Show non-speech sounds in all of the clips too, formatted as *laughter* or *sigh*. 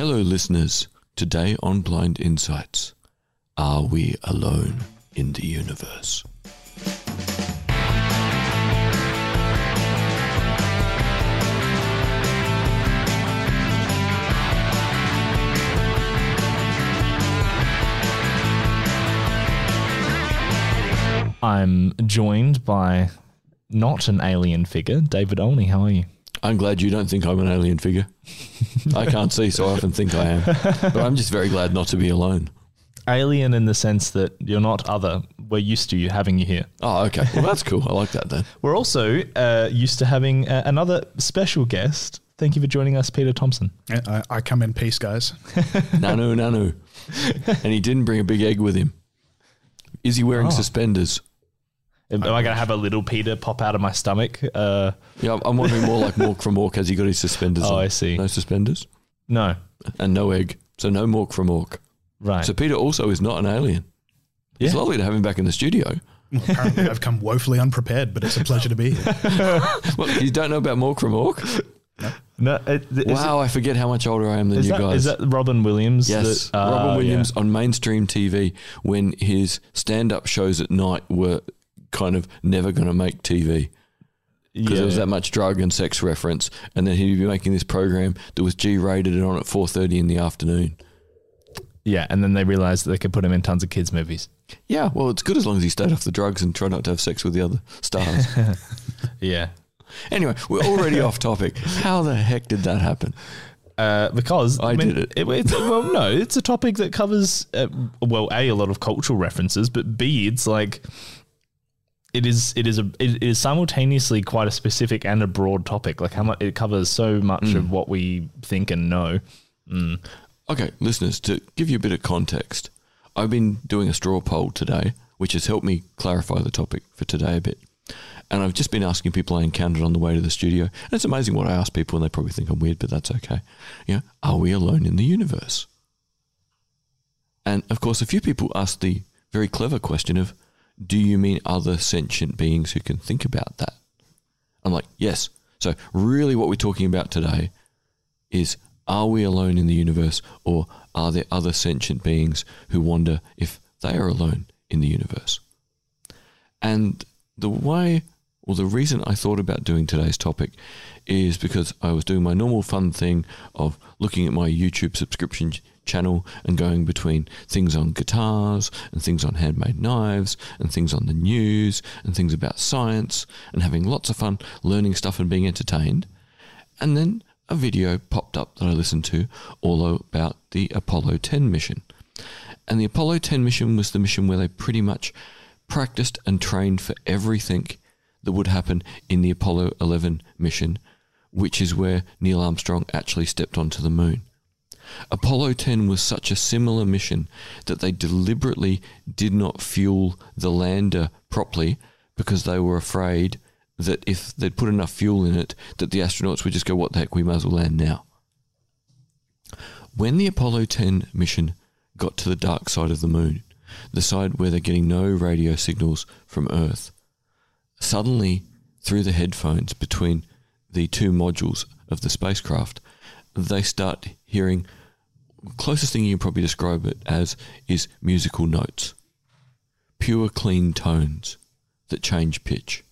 Hello, listeners. Today on Blind Insights, are we alone in the universe? I'm joined by not an alien figure, David Olney. How are you? I'm glad you don't think I'm an alien figure. I can't see, so I often think I am. But I'm just very glad not to be alone. Alien in the sense that you're not other. We're used to you having you here. Oh, okay. Well, that's cool. I like that then. *laughs* We're also uh, used to having uh, another special guest. Thank you for joining us, Peter Thompson. I, I- I come in peace, guys. *laughs* Nanu, nanu. And he didn't bring a big egg with him. Is he wearing Oh. suspenders? Am I going to have a little Peter pop out of my stomach? Uh, Yeah, I'm- I'm wondering more like Mork from Ork. Has he got his suspenders Oh, on? I see. No suspenders? no. And no egg. So no Mork from Ork. Right. So Peter also is not an alien. It's lovely to have him back in the studio. Well, apparently, I've come woefully unprepared, but it's a pleasure to be here. *laughs* What, you don't know about Mork from Ork? no, it, is Wow, I forget how much older I am than you that, guys. is that Robin Williams? Yes, that- uh, Robin Williams yeah. on mainstream TV when his stand-up shows at night were kind of never going to make TV because there was that much drug and sex reference, and then he'd be making this program that was G-rated and on at four thirty in the afternoon. Yeah, and then they realized that they could put him in tons of kids' movies. Yeah, well, it's good as long as he stayed off the drugs and tried not to have sex with the other stars. *laughs* Yeah. anyway, we're already *laughs* off topic. How the heck did that happen? Uh, because I did it. it's- well, no, it's a topic that covers uh, well, a a lot of cultural references, but b it's like it is it is a it is simultaneously quite a specific and a broad topic. Like how much it covers so much Mm. of what we think and know. Mm. Okay, listeners, to give you a bit of context, I've been doing a straw poll today, which has helped me clarify the topic for today a bit. And I've just been asking people I encountered on the way to the studio. And it's amazing what I ask people, and they probably think I'm weird, but that's okay. Yeah, are we alone in the universe? And of course, a few people asked the very clever question of, do you mean other sentient beings who can think about that? I'm like, yes. So, really, what we're talking about today is are we alone in the universe or are there other sentient beings who wonder if they are alone in the universe? And the way or the reason I thought about doing today's topic is because I was doing my normal fun thing of looking at my YouTube subscription channel and going between things on guitars and things on handmade knives and things on the news and things about science and having lots of fun learning stuff and being entertained. And then a video popped up that I listened to all about the Apollo 10 mission. And the Apollo 10 mission was the mission where they pretty much practiced and trained for everything that would happen in the Apollo 11 mission, which is where Neil Armstrong actually stepped onto the moon. Apollo 10 was such a similar mission that they deliberately did not fuel the lander properly because they were afraid that if they'd put enough fuel in it, that the astronauts would just go, "What the heck? We might as well land now." When the Apollo 10 mission got to the dark side of the moon, the side where they're getting no radio signals from Earth, suddenly through the headphones between the two modules of the spacecraft, they start hearing closest thing you can probably describe it as is musical notes. Pure clean tones that change pitch.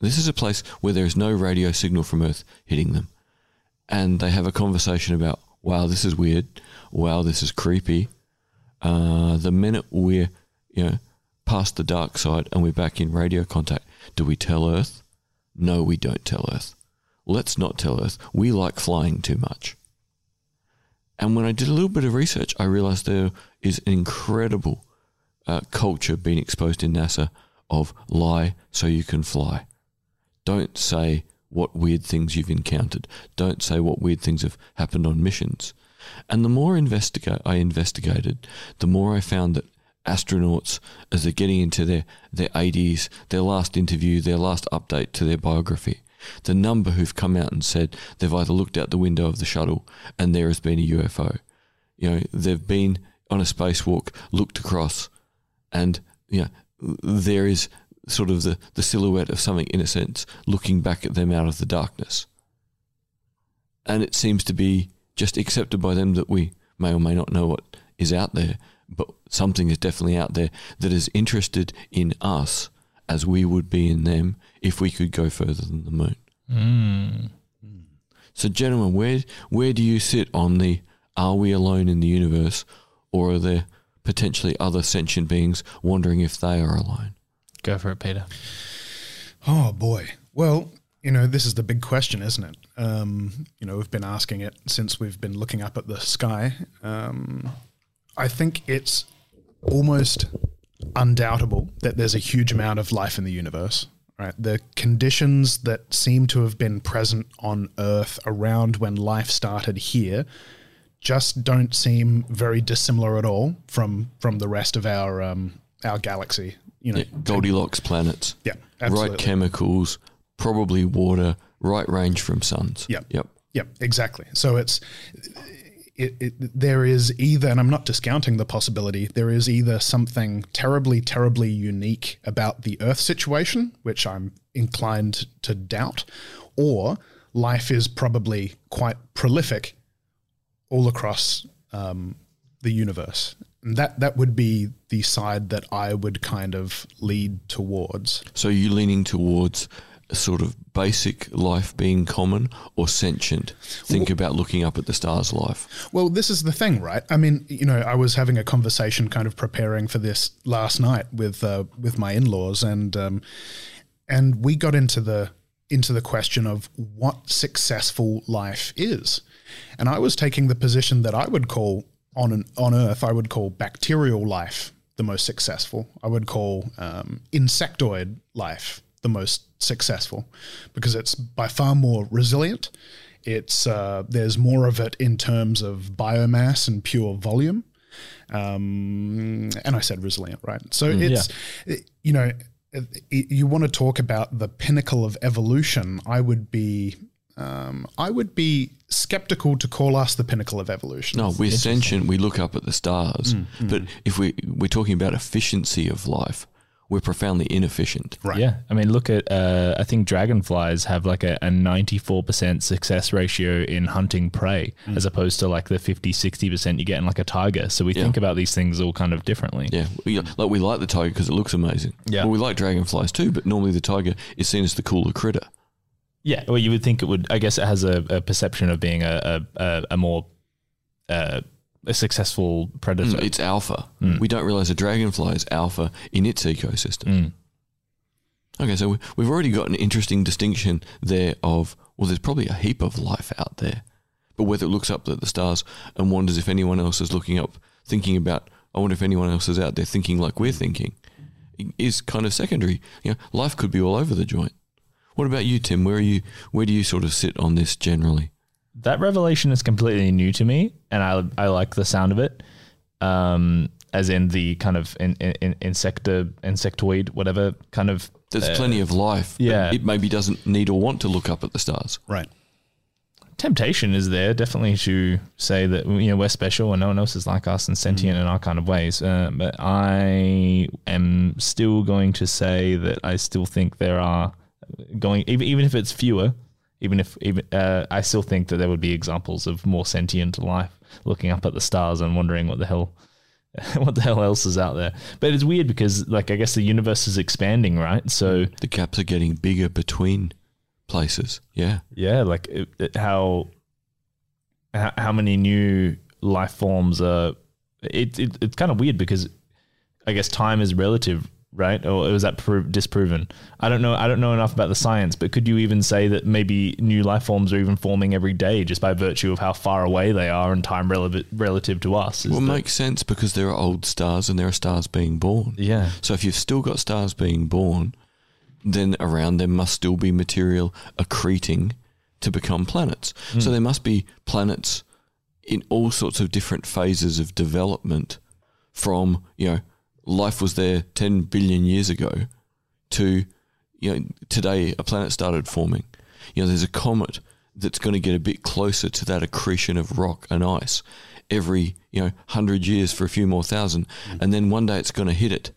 This is a place where there is no radio signal from Earth hitting them. And they have a conversation about, wow, this is weird. Wow, this is creepy. Uh, the minute we're, you know, past the dark side and we're back in radio contact, do we tell Earth? No, we don't tell Earth. Let's not tell Earth. We like flying too much. And when I did a little bit of research, I realized there is an incredible uh, culture being exposed in NASA of lie so you can fly. Don't say what weird things you've encountered. Don't say what weird things have happened on missions. And the more investiga- I investigated, the more I found that astronauts, as they're getting into their, their 80s, their last interview, their last update to their biography, the number who've come out and said they've either looked out the window of the shuttle and there has been a UFO. You know, they've been on a spacewalk, looked across, and you know, there is sort of the, the silhouette of something in a sense looking back at them out of the darkness. And it seems to be just accepted by them that we may or may not know what is out there, but something is definitely out there that is interested in us as we would be in them if we could go further than the moon. Mm. So, gentlemen, where where do you sit on the are we alone in the universe, or are there potentially other sentient beings wondering if they are alone? Go for it, Peter. Oh boy. Well, you know, this is the big question, isn't it? Um, you know, we've been asking it since we've been looking up at the sky. Um, I think it's almost undoubtable that there's a huge amount of life in the universe. Right, the conditions that seem to have been present on Earth around when life started here just don't seem very dissimilar at all from from the rest of our um, our galaxy. You know, Yeah, Goldilocks planets, yeah, absolutely. right chemicals, probably water, right range from suns. Yep. Yep. Yep, exactly. So it's it, it, there is either, and I'm not discounting the possibility, there is either something terribly, terribly unique about the Earth situation, which I'm inclined to doubt, or life is probably quite prolific all across um, the universe. And that that would be the side that I would kind of lead towards. So you leaning towards sort of basic life being common or sentient? Think about looking up at the stars life. Well, this is the thing, right? I mean, you know, I was having a conversation, kind of preparing for this last night with uh, with my in laws, and um, and we got into the into the question of what successful life is, and I was taking the position that I would call on an, on Earth, I would call bacterial life the most successful. I would call um, insectoid life the most successful because it's by far more resilient. It's uh, there's more of it in terms of biomass and pure volume. Um, and I said resilient, right? So it's it- you know it- you want to talk about the pinnacle of evolution. I would be um, I would be skeptical to call us the pinnacle of evolution. No, we're sentient. We look up at the stars. Mm, But if we we're talking about efficiency of life, we're profoundly inefficient. Right. Yeah, I mean, look at uh, I think dragonflies have like a ninety four percent success ratio in hunting prey, as opposed to like the 50 60 percent you get in like a tiger. So we Yeah. think about these things all kind of differently. Yeah, we, like we like the tiger because it looks amazing. Yeah. well, we like dragonflies too, but normally the tiger is seen as the cooler critter. Yeah, well, you would think it would. I guess it has a, a perception of being a a, a, a more uh, a successful predator. It's alpha. We don't realize a dragonfly is alpha in its ecosystem. Mm. Okay, so we- we've already got an interesting distinction there of well, there's probably a heap of life out there, but whether it looks up at the stars and wonders if anyone else is looking up, thinking about, I wonder if anyone else is out there thinking like we're thinking, is kind of secondary. You know, life could be all over the joint. What about you, Tim? Where are you? Where do you sort of sit on this generally? That revelation is completely new to me, and I I like the sound of it. Um, as in the kind of in, in, in insector insectoid whatever kind of There's uh, plenty of life. yeah. it maybe doesn't need or want to look up at the stars. Right. temptation is there definitely to say that you know we're special and no one else is like us and sentient in our kind of ways. Uh, but I am still going to say that I still think there are going even even if it's fewer. Even if even uh, I still think that there would be examples of more sentient life looking up at the stars and wondering what the hell *laughs* what the hell else is out there. But it's weird because like I guess the universe is expanding, right? So The gaps are getting bigger between places. Yeah. yeah, like it, it, how, how how many new life forms are. It, it it's kind of weird because I guess time is relative, right? Or was that pro- disproven? I don't know. I don't know enough about the science, but could you even say that maybe new life forms are even forming every day just by virtue of how far away they are and time relative relative to us? Well, it makes sense because there are old stars and there are stars being born. yeah, So if you've still got stars being born, then around them must still be material accreting to become planets. So hmm. there must be planets in all sorts of different phases of development from, you know, life was there 10 billion years ago to, you know, today a planet started forming. You know, there's a comet that's going to get a bit closer to that accretion of rock and ice every, you know, 100 years for a few more thousand. And then one day it's going to hit it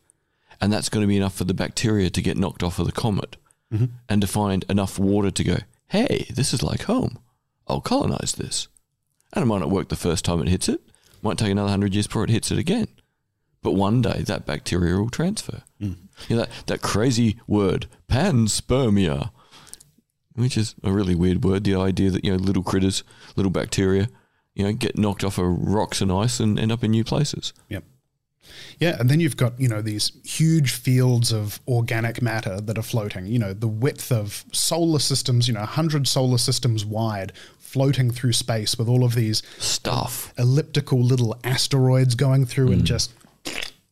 and that's going to be enough for the bacteria to get knocked off of the comet mm-hmm. and to find enough water to go, hey, this is like home. I'll colonize this. And it might not work the first time it hits it. Might take another hundred years before it hits it again. But one day that bacteria will transfer. Mm. You know, that, that crazy word, panspermia, which is a really weird word. The idea that, you know, little critters, little bacteria, you know, get knocked off of rocks and ice and end up in new places. Yep. Yeah, and then you've got, you know, these huge fields of organic matter that are floating, you know, the width of solar systems, you know, 100 solar systems wide, floating through space with all of these Stuff. elliptical little asteroids going through and mm. just,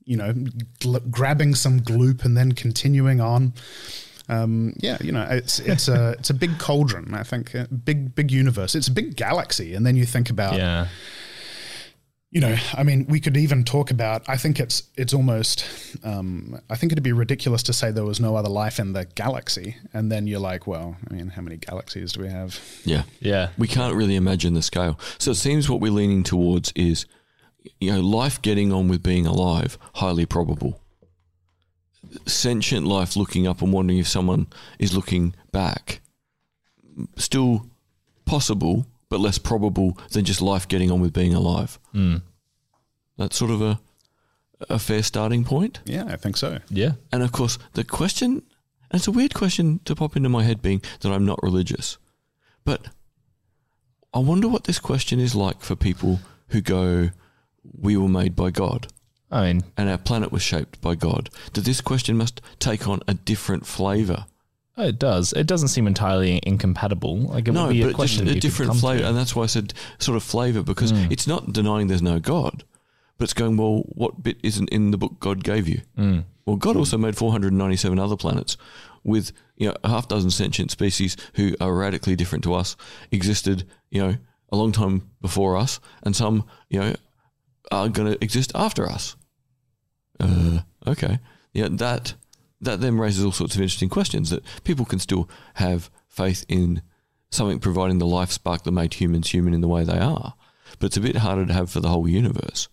you know, gl- grabbing some gloop and then continuing on. Um, yeah, you know, it's it's a it's a big cauldron. I think a big big universe. It's a big galaxy, and then you think about Yeah. you know, I mean, we could even talk about. I think it's it's almost. Um, I think it'd be ridiculous to say there was no other life in the galaxy, and then you're like, well, I mean, how many galaxies do we have? Yeah. Yeah. We can't really imagine the scale. So it seems what we're leaning towards is, you know, life getting on with being alive, highly probable. Sentient life looking up and wondering if someone is looking back, still possible, but less probable than just life getting on with being alive. Hmm. That's sort of a, a fair starting point. Yeah, I think so. Yeah. And of course, the question, and it's a weird question to pop into my head being that I'm not religious, but I wonder what this question is like for people who go, We were made by God I mean, and our planet was shaped by God. That this question must take on a different flavour. it does. It doesn't seem entirely incompatible. Like it No, would be a but just question a different flavour. And that's why I said sort of flavour because Mm. it's not denying there's no God, but it's going, Well, what bit isn't in the book God gave you? Mm. Well, God also made 497 other planets with you know a half dozen sentient species who are radically different to us existed you know a long time before us, and some you know are going to exist after us. Uh, okay, yeah, that that then raises all sorts of interesting questions that people can still have faith in something providing the life spark that made humans human in the way they are, but it's a bit harder to have for the whole universe.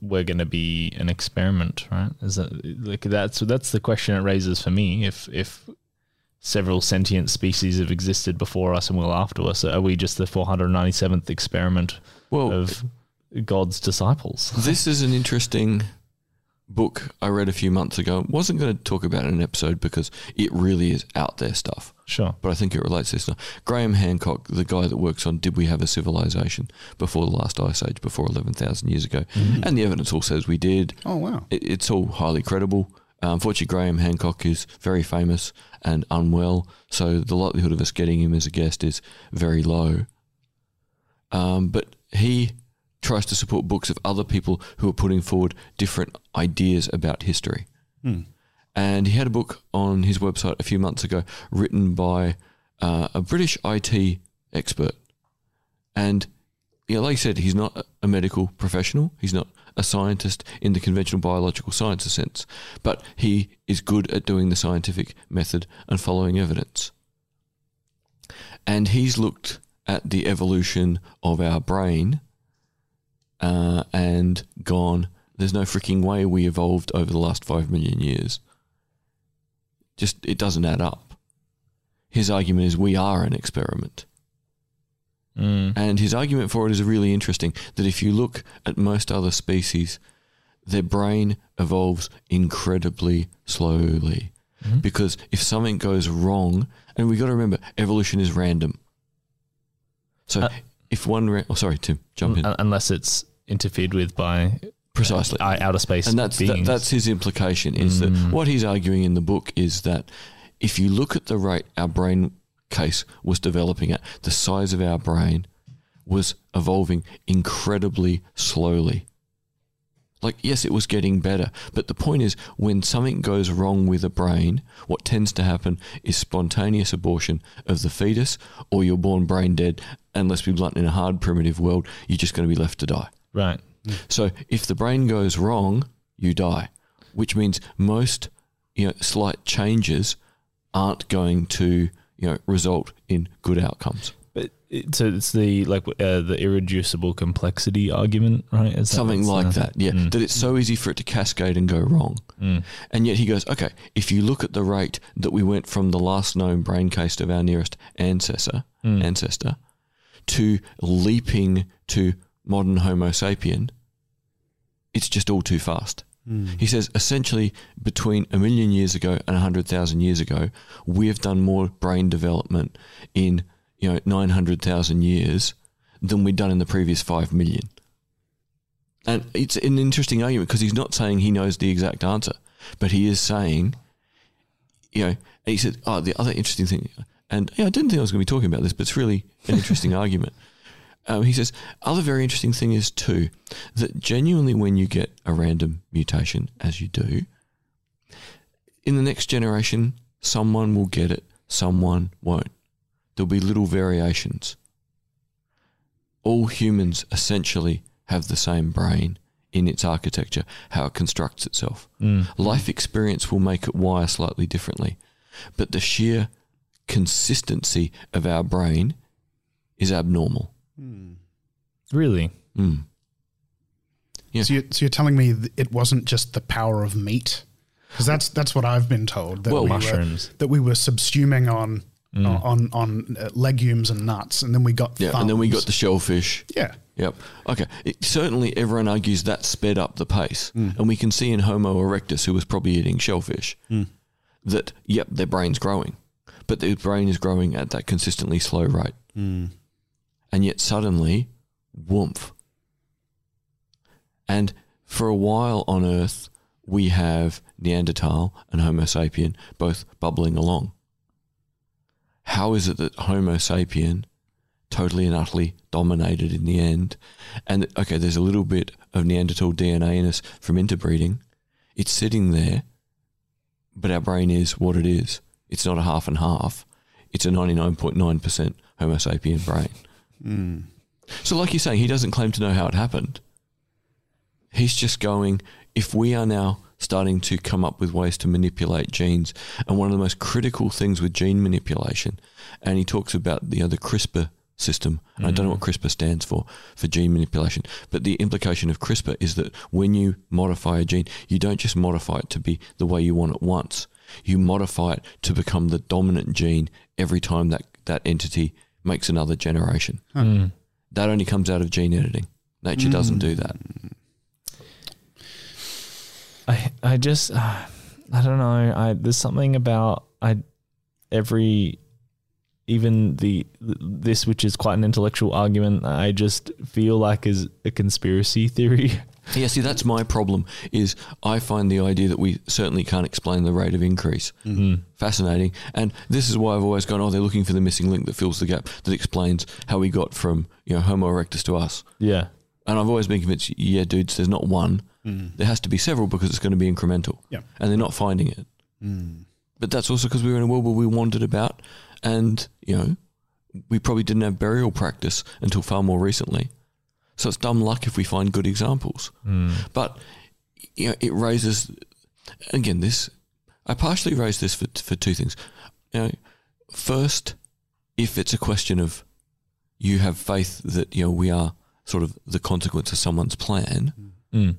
we're going to be an experiment, right? Is that like that's that's the question it raises for me. If if several sentient species have existed before us and will after us, are we just the 497th experiment Well, of God's disciples? *laughs* This is an interesting book I read a few months ago. Wasn't going to talk about it in an episode because it really is out there stuff, Sure. but I think it relates to this. Now. Graham Hancock, the guy that works on Did We Have a Civilization before the last ice age, before 11,000 years ago? And the evidence all says we did. Oh wow. It, it's all highly credible. Uh, unfortunately, Graham Hancock is very famous and unwell, so the likelihood of us getting him as a guest is very low. Um, but he tries to support books of other people who are putting forward different ideas about history. And he had a book on his website a few months ago written by uh, a British IT expert. And yeah, like I said, he's not a medical professional. He's not a scientist in the conventional biological sciences sense, but he is good at doing the scientific method and following evidence. And he's looked at the evolution of our brain uh, and gone, there's no freaking way we evolved over the last five million years. Just, it doesn't add up. His argument is we are an experiment. Mm. And his argument for it is really interesting that if you look at most other species, their brain evolves incredibly slowly. Mhm. Because if something goes wrong, and we got to remember, evolution is random. So Uh, if one, ra- oh, sorry, Tim, jump in. Unless it's interfered with by Precisely. uh, outer space and that's that, that's his implication is that Mm. what he's arguing in the book is that if you look at the rate our brain case was developing at, the size of our brain was evolving incredibly slowly. Like, yes, it was getting better, but the point is, when something goes wrong with a brain, what tends to happen is spontaneous abortion of the fetus, or you're born brain dead. And let's be blunt, in a hard primitive world, you're just going to be left to die. Right. So if the brain goes wrong, you die, which means most you know slight changes aren't going to you know result in good outcomes. But it, so it's the like uh, the irreducible complexity argument, right? Is Something what's, like that, yeah. Mm. That it's so easy for it to cascade and go wrong. Mm. And yet he goes, okay, if you look at the rate that we went from the last known brain case of our nearest ancestor, Mm. ancestor, to leaping to modern Homo sapien, it's just all too fast. Hmm. He says essentially between a million years ago and 100,000 years ago, we have done more brain development in you know 900,000 years than we've done in the previous 5 million. And it's an interesting argument because he's not saying he knows the exact answer, but he is saying, you know, he said, oh, the other interesting thing, and yeah, I didn't think I was going to be talking about this, but it's really an interesting *laughs* argument. Um, he says, other very interesting thing is too that genuinely when you get a random mutation, as you do, in the next generation, someone will get it, someone won't. There'll be little variations. All humans essentially have the same brain in its architecture, how it constructs itself. Life experience will make it wire slightly differently, but the sheer consistency of our brain is abnormal. Really? Mm. Yeah. So, you, so you're telling me it wasn't just the power of meat, because that's that's what I've been told. That Well, we mushrooms. Were, that we were subsuming on on on uh, legumes and nuts, and then we got Yeah, and then we got the shellfish. yeah. Yep. Okay. It, certainly, everyone argues that sped up the pace, and we can see in Homo erectus, who was probably eating shellfish, that yep, their brain's growing, but their brain is growing at that consistently slow rate, and yet suddenly, woomph. And for a while on Earth, we have Neanderthal and Homo sapien both bubbling along. How is it that Homo sapien totally and utterly dominated in the end? And okay, there's a little bit of Neanderthal DNA in us from interbreeding. It's sitting there, but our brain is what it is. It's not a half and half. It's a 99.9% Homo sapien brain. So, like you're saying, he doesn't claim to know how it happened. He's just going, if we are now starting to come up with ways to manipulate genes, and one of the most critical things with gene manipulation, and he talks about you know, the CRISPR system. and I don't know what mm-hmm. CRISPR stands for, for gene manipulation, but the implication of CRISPR is that when you modify a gene, you don't just modify it to be the way you want it once. You modify it to become the dominant gene every time that, that entity makes another generation. That only comes out of gene editing. Nature doesn't do that. I I just uh, I don't know. I there's something about I every even the this which is quite an intellectual argument. I just feel like is a conspiracy theory. *laughs* Yeah, see, that's my problem. Is I find the idea that we certainly can't explain the rate of increase mm-hmm. fascinating, and this is why I've always gone. Oh, they're looking for the missing link that fills the gap that explains how we got from you know Homo erectus to us. yeah. And I've always been convinced, yeah, dudes, there's not one. Mm-hmm. There has to be several because it's going to be incremental. Yeah. And they're not finding it. Mm. But that's also because we were in a world where we wandered about and, you know, we probably didn't have burial practice until far more recently. So it's dumb luck if we find good examples. But, you know, it raises, again, this, I partially raise this for, for two things. You know, first, if it's a question of you have faith that, you know, we are sort of the consequence of someone's plan, Mm.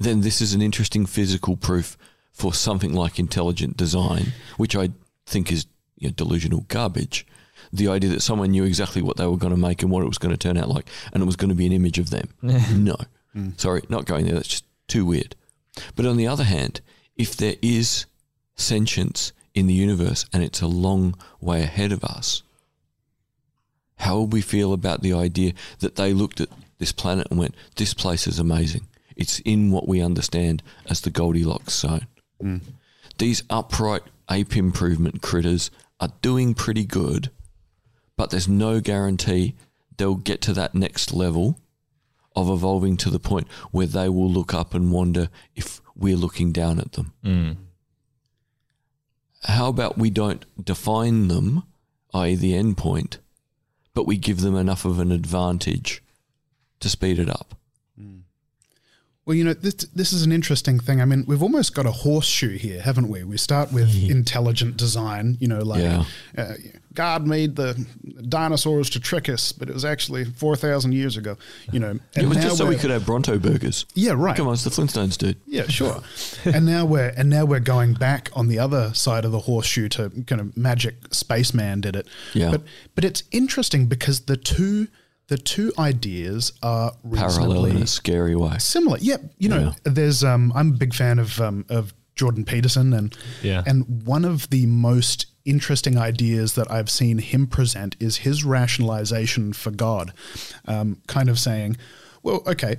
then this is an interesting physical proof for something like intelligent design, which I think is you know, delusional garbage. The idea that someone knew exactly what they were going to make and what it was going to turn out like, and it was going to be an image of them. no. Hmm. Sorry, not going there. That's just too weird. But on the other hand, if there is sentience in the universe and it's a long way ahead of us, how would we feel about the idea that they looked at this planet and went, this place is amazing? It's in what we understand as the Goldilocks zone. Hmm. These upright ape improvement critters are doing pretty good, but there's no guarantee they'll get to that next level of evolving to the point where they will look up and wonder if we're looking down at them. How about we don't define them, i.e., the end point, but we give them enough of an advantage to speed it up? Well, you know, this this is an interesting thing. I mean, we've almost got a horseshoe here, haven't we? We start with intelligent design. You know, like Yeah. uh, God made the dinosaurs to trick us, but it was actually four thousand years ago. You know, and it was just so we could have Bronto burgers. Yeah, right. Come on, it's the Flintstones, dude. Yeah, sure. and now we're and now we're going back on the other side of the horseshoe to kind of magic spaceman did it. Yeah. But but it's interesting because the two the two ideas are Parallel in a scary way. similar. Yeah, you know, there's um I'm a big fan of um of Jordan Peterson and Yeah. and one of the most interesting ideas that I've seen him present is his rationalization for God. Um, kind of saying, well, okay,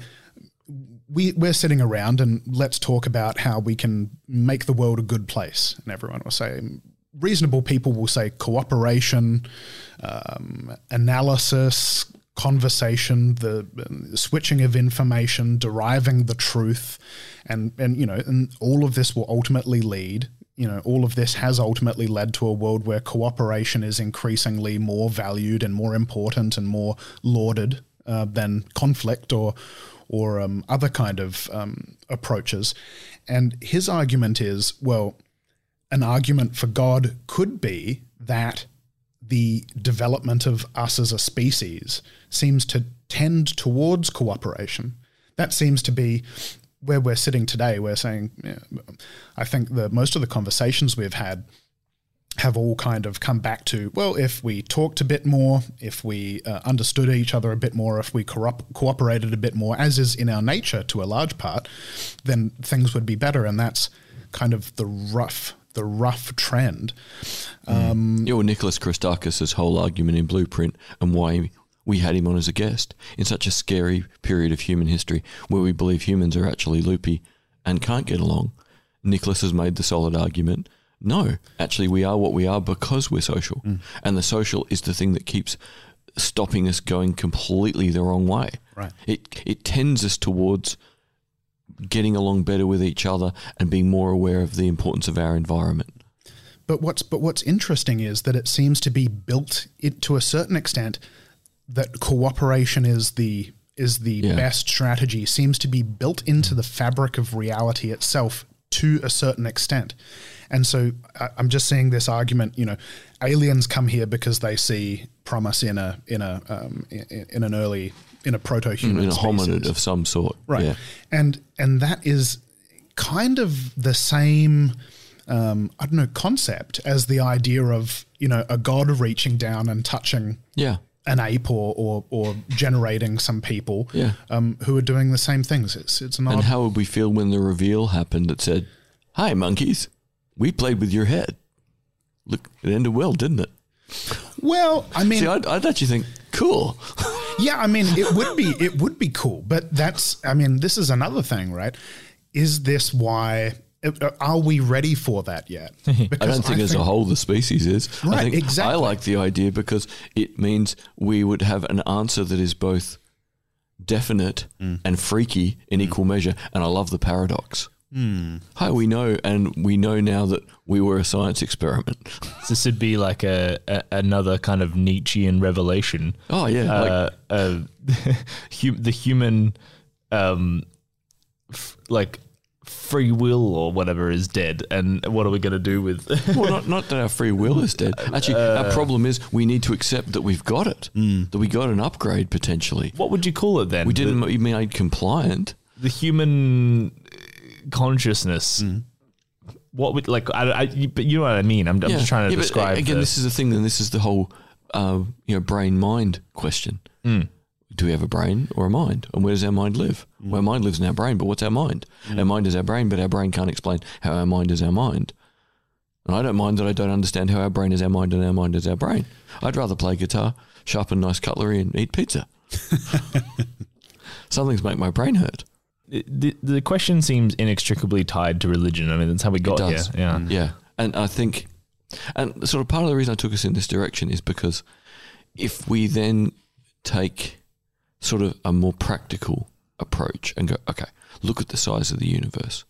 we, we're sitting around and let's talk about how we can make the world a good place. And everyone will say, reasonable people will say cooperation, um, analysis, conversation, the um, switching of information, deriving the truth, and and you know, and all of this will ultimately lead. You know, all of this has ultimately led to a world where cooperation is increasingly more valued and more important and more lauded uh, than conflict or or um, other kind of um, approaches. And his argument is, well, an argument for God could be that the development of us as a species seems to tend towards cooperation. That seems to be where we're sitting today. We're saying, yeah, I think that most of the conversations we've had have all kind of come back to well, if we talked a bit more, if we uh, understood each other a bit more, if we cooperated a bit more, as is in our nature to a large part, then things would be better. And that's kind of the rough, the rough trend. Um, Yeah, well, Nicholas Christakis' whole argument in Blueprint and why we had him on as a guest in such a scary period of human history where we believe humans are actually loopy and can't get along. Nicholas has made the solid argument no, actually, we are what we are because we're social. Mm. And the social is the thing that keeps stopping us going completely the wrong way. Right. It, it tends us towards getting along better with each other and being more aware of the importance of our environment. But what's but what's interesting is that it seems to be built it, to a certain extent that cooperation is the is the Yeah. best strategy seems to be built into the fabric of reality itself to a certain extent. And so I, I'm just seeing this argument, you know, aliens come here because they see promise in a in a um, in, in an early in a proto-human In a species. hominid of some sort. right Yeah. and and that is kind of the same um, i don't know concept as the idea of you know a god reaching down and touching Yeah. An ape or or, or generating some people Yeah. um, who are doing the same things it's it's an And how would we feel when the reveal happened that said, Hi, monkeys, we played with your head? Look, it ended well, didn't it? well i mean See, I'd, I'd actually think, cool. *laughs* yeah i mean it would be it would be cool but that's i mean this is another thing right is this why are we ready for that yet *laughs* I don't think as a whole the species is. I Right, think I like the idea because it means we would have an answer that is both definite Mm. and freaky in equal measure. And I love the paradox. Hi, we know, and we know now that we were a science experiment. *laughs* This would be like a, a another kind of Nietzschean revelation. Oh yeah, like, uh, uh, *laughs* the human, um, f- like free will or whatever is dead, and what are we going to do with? *laughs* well, not, not that our free will is dead. Actually, uh, our problem is we need to accept that we've got it, hmm. that we got an upgrade potentially. what would you call it then? We didn't be made compliant. the, the human uh, consciousness. Hmm. What would like? I, I, you- but you know what I mean. I'm, I'm just trying to Yeah, uh, describe. Again, the- this is the thing, and this is the whole, uh, you know, brain mind question. Hmm. Do we have a brain or a mind, and where does our mind live? Well, our mind lives in our brain, but what's our mind? Hmm. Our mind is our brain, but our brain can't explain how our mind is our mind. And I don't mind that I don't understand how our brain is our mind and our mind is our brain. I'd rather play guitar, sharpen nice cutlery, and eat pizza. *laughs* Something's make my brain hurt. the, the question seems inextricably tied to religion. I mean, that's how we got here. does. Yeah. Yeah. And I think, and sort of part of the reason I took us in this direction is because if we then take sort of a more practical approach and go, okay, look at the size of the universe,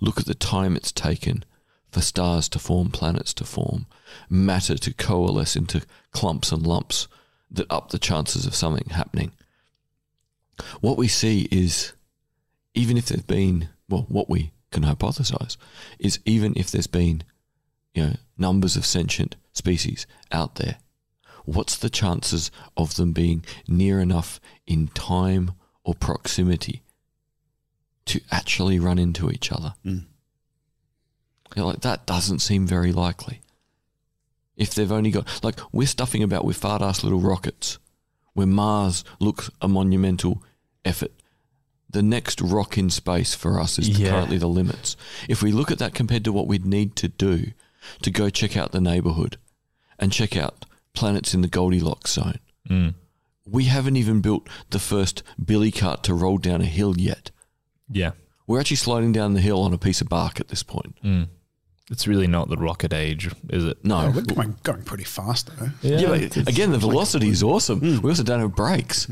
look at the time it's taken for stars to form, planets to form, matter to coalesce into clumps and lumps that up the chances of something happening. What we see is even if there's been, well, what we can hypothesize is even if there's been, you know, numbers of sentient species out there, what's the chances of them being near enough in time or proximity to actually run into each other? Mm. You know, like that doesn't seem very likely. If they've only got like we're stuffing about with fart ass little rockets, where Mars looks a monumental effort. The next rock in space for us is Yeah. currently the limits. If we look at that compared to what we'd need to do to go check out the neighborhood and check out planets in the Goldilocks zone, Mm. we haven't even built the first billy cart to roll down a hill yet. Yeah. We're actually sliding down the hill on a piece of bark at this point. Mm. It's really not the rocket age, is it? No. We're going, going pretty fast though. yeah, but again, the velocity is awesome. Hmm. We also don't have brakes.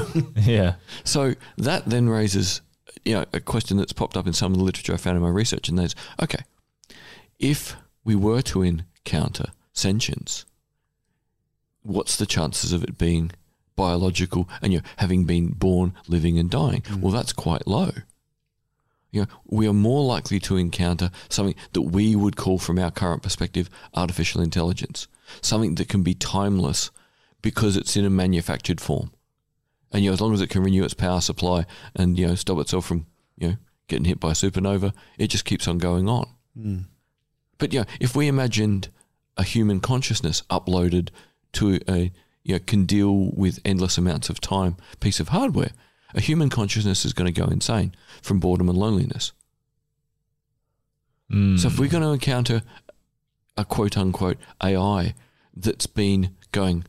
*laughs* yeah. So that then raises, you know, a question that's popped up in some of the literature I found in my research, and that's okay, if we were to encounter sentience, what's the chances of it being biological and you know having been born, living, and dying? Mm. Well, that's quite low. You know, we are more likely to encounter something that we would call, from our current perspective, artificial intelligence, something that can be timeless because it's in a manufactured form and you know, as long as it can renew its power supply and you know stop itself from you know getting hit by a supernova, it just keeps on going on. Mm. But you know, if we imagined a human consciousness uploaded to a you know can deal with endless amounts of time piece of hardware, a human consciousness is going to go insane from boredom and loneliness. Mm. So if we're going to encounter a quote unquote AI that's been going,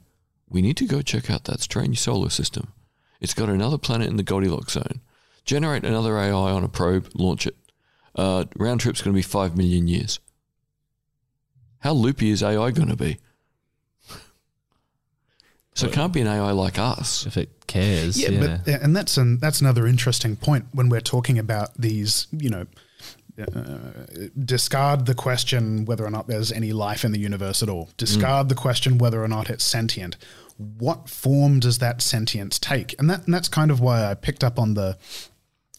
we need to go check out that strange solar system. It's got another planet in the Goldilocks zone. Generate another AI on a probe, launch it. Uh, round trip's going to be five million years. How loopy is AI going to be? So it can't be an AI like us. if it cares, Yeah, yeah. but and that's an that's another interesting point when we're talking about these. You know, uh, discard the question whether or not there's any life in the universe at all. Discard the question whether or not it's sentient. What form does that sentience take? And that and that's kind of why I picked up on the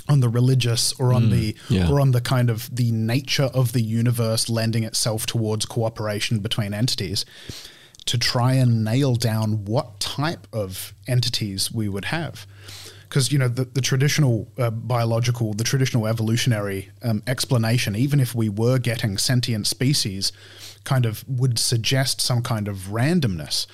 on the religious or on the yeah. or on the kind of the nature of the universe lending itself towards cooperation between entities to try and nail down what type of entities we would have. Because you know the, the traditional uh, biological, the traditional evolutionary um, explanation, even if we were getting sentient species, kind of would suggest some kind of randomness.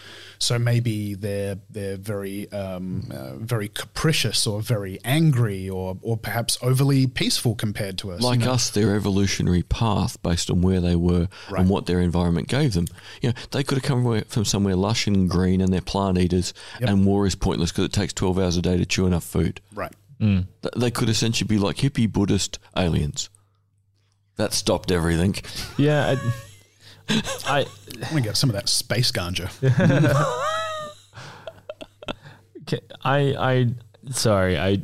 So maybe they're they're very um, uh, very capricious or very angry or or perhaps overly peaceful compared to us. you like know? us, their evolutionary path based on where they were Right. and what their environment gave them. You know, they could have come from somewhere lush and green, and they're plant eaters, Yep. and war is pointless because it takes twelve hours a day to chew enough food. right. Th- They could essentially be like hippie Buddhist aliens. That stopped everything. Yeah, I, I I'm gonna get some of that space ganja. *laughs* Okay, I, I, sorry, I,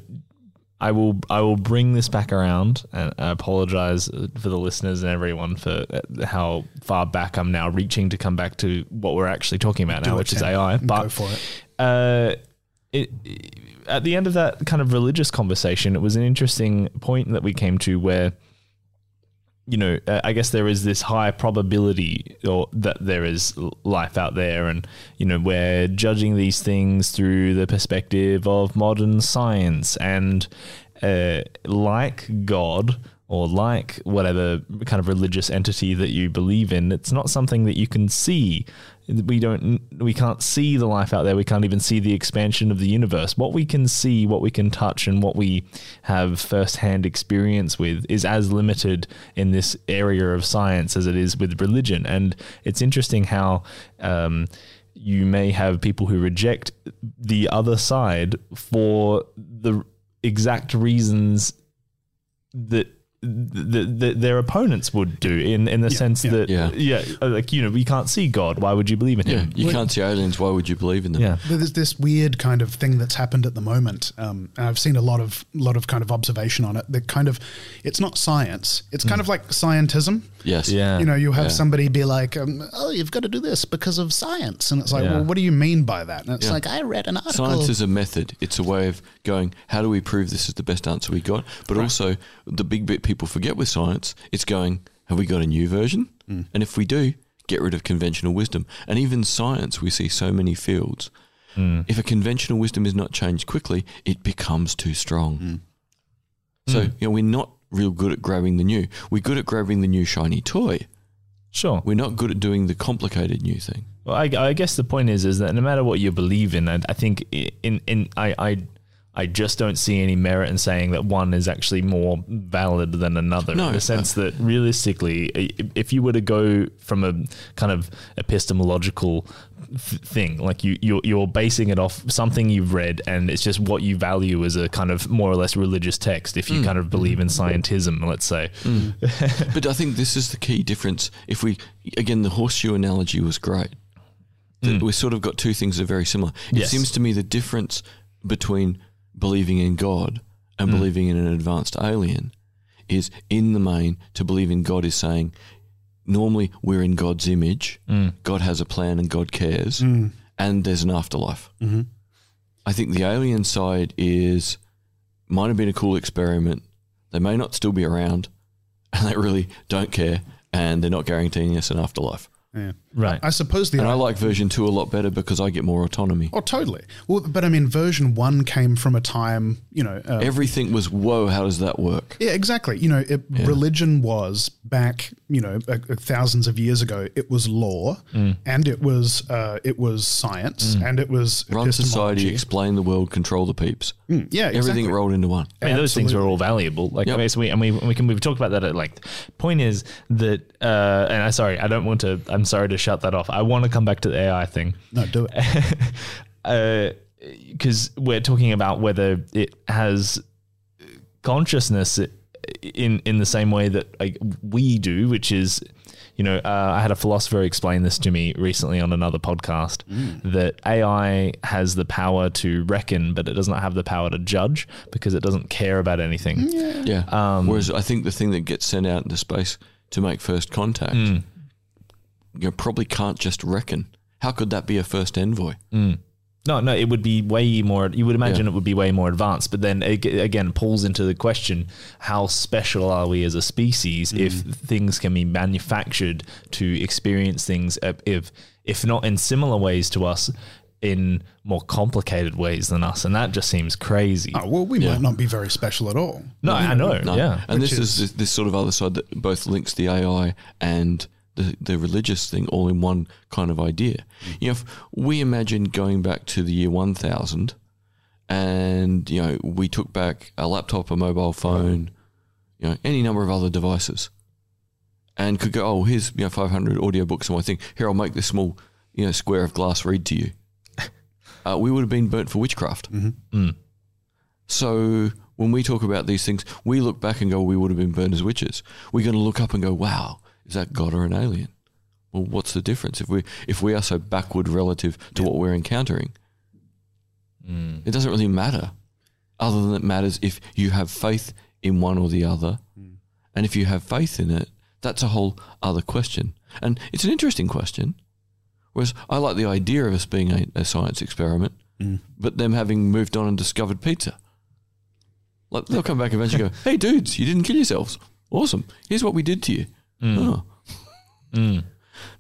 I will, I will bring this back around, and I apologize for the listeners and everyone for uh, how far back I'm now reaching to come back to what we're actually talking about now, Do it, which is. AI. Go But for it. uh, it, at the end of that kind of religious conversation, it was an interesting point that we came to where, you know, uh, I guess there is this high probability or that there is life out there, and you know, we're judging these things through the perspective of modern science, and uh, like God or like whatever kind of religious entity that you believe in, it's not something that you can see. We don't, we can't see the life out there. We can't even see the expansion of the universe. What we can see, what we can touch, and what we have firsthand experience with is as limited in this area of science as it is with religion. And it's interesting how. Um, you may have people who reject the other side for the exact reasons that the, the, their opponents would do in, in the sense yeah. that Yeah. yeah like you know we can't see God why would you believe in Yeah, him you can't see aliens. Why would you believe in them? yeah There's this weird kind of thing that's happened at the moment, um, and I've seen a lot of lot of kind of observation on it. That kind of, it's not science. It's kind of like scientism. Yes. Yeah. You know, you have Yeah. somebody be like, um, "Oh, you've got to do this because of science," and it's like, Yeah. "Well, what do you mean by that?" And it's Yeah. like, "I read an article." Science is a method. It's a way of going, how do we prove this is the best answer we got? But also, the big bit people forget with science, it's going, have we got a new version? Mm. And if we do, get rid of conventional wisdom. And even science, we see so many fields. Mm. If a conventional wisdom is not changed quickly, it becomes too strong. Mm. So, you know, we're not real good at grabbing the new. We're good at grabbing the new shiny toy. sure We're not good at doing the complicated new thing. Well, I, I guess the point is, is that no matter what you believe in, I, I think in in I, I I just don't see any merit in saying that one is actually more valid than another. No, in the sense that realistically, if you were to go from a kind of epistemological thing, like you you're, you're basing it off something you've read, and it's just what you value as a kind of more or less religious text. If you mm. kind of believe in scientism, let's say, mm. but I think this is the key difference. If we, again, the horseshoe analogy was great. That mm. We sort of got two things that are very similar. It Yes. seems to me the difference between believing in God and hmm. believing in an advanced alien is in the main to believe in God is saying normally we're in God's image, hmm. God has a plan and God cares, hmm. and there's an afterlife. Mm-hmm. I think the alien side is might have been a cool experiment. They may not still be around, *laughs* and they really don't care, and they're not guaranteeing us an afterlife. Yeah. Right? I suppose the And I like version two a lot better because I get more autonomy. Oh, totally. Well, but I mean, version one came from a time, you know. Uh, Everything was whoa. How does that work? yeah, exactly. You know, it, religion was back, you know, uh, thousands of years ago. It was law, and it was uh, it was science, and it was Run society, epistemology. explain the world, control the peeps. Mm, yeah, Everything rolled into one. I mean, those things are all valuable. Like, Yep. okay, so we and we, we can we've talked about that at length. Point is that, uh, and I sorry, I don't want to. I'm sorry to shut that off. I want to come back to the AI thing No, do it. *laughs* because we're talking about whether it has consciousness in in the same way that like, we do, which is. You know, uh, I had a philosopher explain this to me recently on another podcast that AI has the power to reckon, but it does not have the power to judge because it doesn't care about anything. Yeah. Um, Whereas I think the thing that gets sent out into space to make first contact, Hmm. You probably can't just reckon. How could that be a first envoy? No, no, it would be way more. You would imagine Yeah. it would be way more advanced, but then ag- again, pulls into the question: How special are we as a species if things can be manufactured to experience things, uh, if if not in similar ways to us, in more complicated ways than us? And that just seems crazy. Oh, well, we might not be very special at all. no, I know. No. Yeah, And Which this is, is- this, this sort of other side that both links the AI and the, the religious thing all in one kind of idea. You know, if we imagine going back to the year 1000 and, you know, we took back a laptop, a mobile phone, you know, any number of other devices and could go, oh, here's, you know, 500 audiobooks and I think, here, I'll make this small, you know, square of glass read to you. *laughs* Uh, we would have been burnt for witchcraft. So when we talk about these things, we look back and go, we would have been burned as witches. We're going to look up and go, wow, is that God or an alien? Well, what's the difference if we if we are so backward relative to what we're encountering? Mm. It doesn't really matter, other than it matters if you have faith in one or the other, mm. and if you have faith in it, that's a whole other question. And it's an interesting question. Whereas I like the idea of us being a, a science experiment, mm. but them having moved on and discovered pizza. Like they'll come back eventually and go, *laughs* "Hey dudes, you didn't kill yourselves. Awesome. Here's what we did to you." Oh.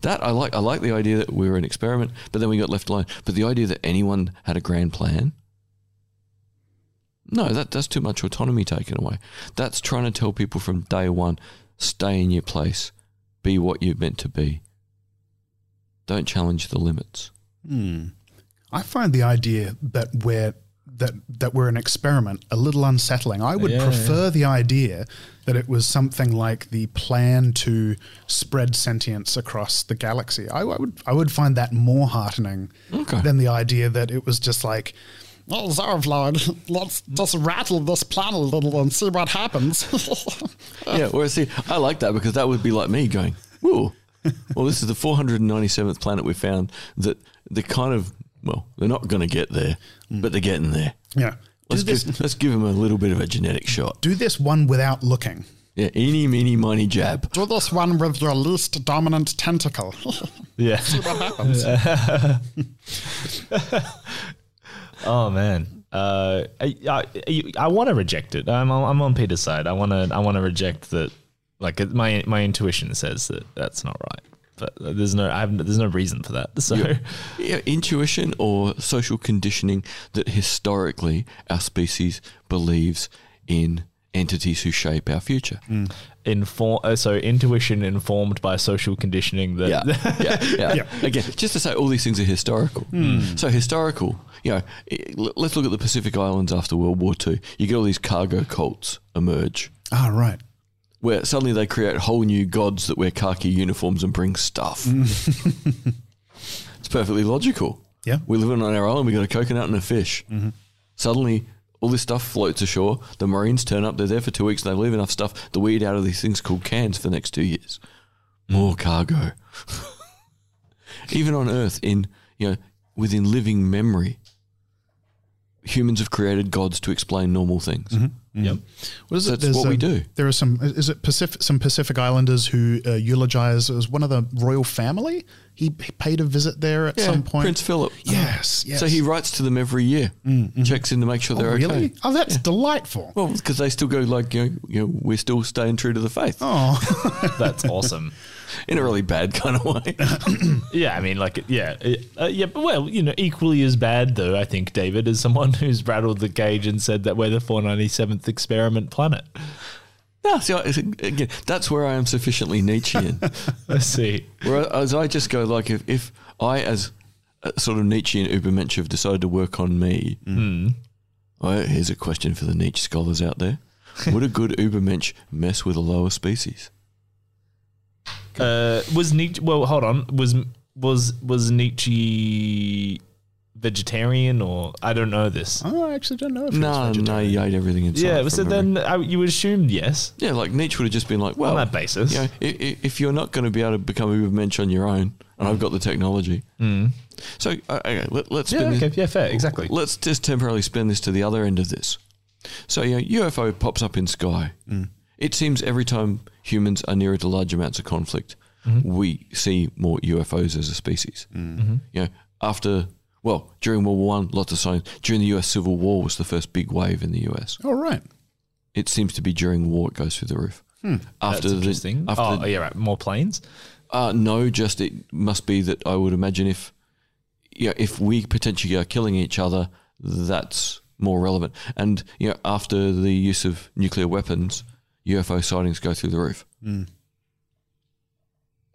That I like. I like the idea that we were an experiment, but then we got left alone. But the idea that anyone had a grand plan, no, that that's too much autonomy taken away. That's trying to tell people from day one, stay in your place, be what you're meant to be. Don't challenge the limits. Mm. I find the idea that we're that that we're an experiment a little unsettling. I would Yeah, prefer the idea that it was something like the plan to spread sentience across the galaxy. I, I would I would find that more heartening Okay. than the idea that it was just like Oh, Zorvlord, *laughs* let's just rattle this planet a little and see what happens. *laughs* yeah, whereas see, I like that because that would be like me going, "Whoa, *laughs* well, this is the 497th planet we found that they're kind of well, they're not going to get there, but they're getting there. Yeah. Let's Do this, give, let's give them a little bit of a genetic shot. do this one without looking. Yeah, eeny, meeny, miny, jab. Do this one with your least dominant tentacle. *laughs* Yeah. see what happens. *laughs* Oh man. Uh, I I, I want to reject it. I'm on, I'm on Peter's side. I want to I want to reject that. Like my my intuition says that that's not right. But there's no I have, there's no reason for that. *laughs* So Yeah, intuition or social conditioning that historically our species believes in entities who shape our future. inform uh, so intuition informed by social conditioning that *laughs* Yeah, yeah, yeah, Again, just to say, all these things are historical. So historical, you know. i- l- Let's look at the Pacific Islands after World War II. You get all these cargo cults emerge, Ah, right. Where suddenly they create whole new gods that wear khaki uniforms and bring stuff. Mm. *laughs* it's perfectly logical. Yeah. we live on our island. We got a coconut and a fish. Mm-hmm. Suddenly. All this stuff floats ashore. The Marines turn up. They're there for two weeks. They leave enough stuff. The weed out of these things called cans for the next two years. Mm. More cargo. *laughs* even on Earth, in you know, within living memory, humans have created gods to explain normal things. yep. What is it? That's There's, what we um, do. There are some. Is it Pacific? Some Pacific Islanders who uh, eulogize as one of the royal family. He, he paid a visit there at some point. Prince Philip. Yes, yes. So he writes to them every year, checks in to make sure Oh, they're really? okay. Oh, that's delightful. Well, because they still go like you know, you know, we're still staying true to the faith Oh, *laughs* That's awesome. In a really bad kind of way. *laughs* Yeah, I mean, like, yeah, uh, yeah. But well, you know, equally as bad though. I think David is someone *laughs* who's rattled the cage and said that we're the 497th experiment planet. no, see, I, again, that's where I am sufficiently Nietzschean. *laughs* Let's see. Whereas I just go like if, if I as a sort of Nietzschean Ubermensch have decided to work on me, well, here's a question for the Nietzsche scholars out there. Would a good Ubermensch mess with a lower species? Uh, was Nietzsche? Well, hold on. Was was was Nietzsche vegetarian or I don't know this. oh, I actually don't know if he No, no, vegetarian. he ate everything inside. yeah, from so memory. then I, you would assume yes yeah, like Nietzsche would have just been like, well, on that basis. you know, if, if you're not going to be able to become a Ubermensch on your own, and I've got the technology, so uh, okay, let, let's yeah, spin this- okay, yeah, fair, exactly. Let's just temporarily spin this to the other end of this. So, you know, UFO pops up in sky. It seems every time humans are nearer to large amounts of conflict, mm-hmm. we see more UFOs as a species. Mm-hmm. You know, after, well, during World War One, lots of signs. During the US Civil War was the first big wave in the US. Oh, right. It seems to be during war it goes through the roof. Hmm. After That's the, interesting. after oh, the- yeah, right. More planes. uh, no, just it must be that I would imagine if, yeah, if we potentially are killing each other, that's more relevant. And you know, after the use of nuclear weapons, UFO sightings go through the roof.